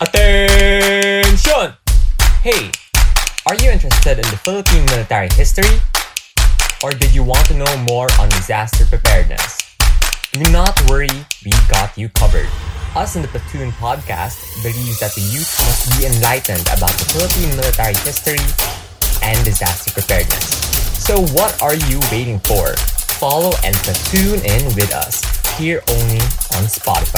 Attention! Hey, are you interested in the Philippine military history? Or did you want to know more on disaster preparedness? Do not worry, we got you covered. Us in the Platwoon podcast believes that the youth must be enlightened about the Philippine military history and disaster preparedness. So what are you waiting for? Follow and platoon in with us here only on Spotify.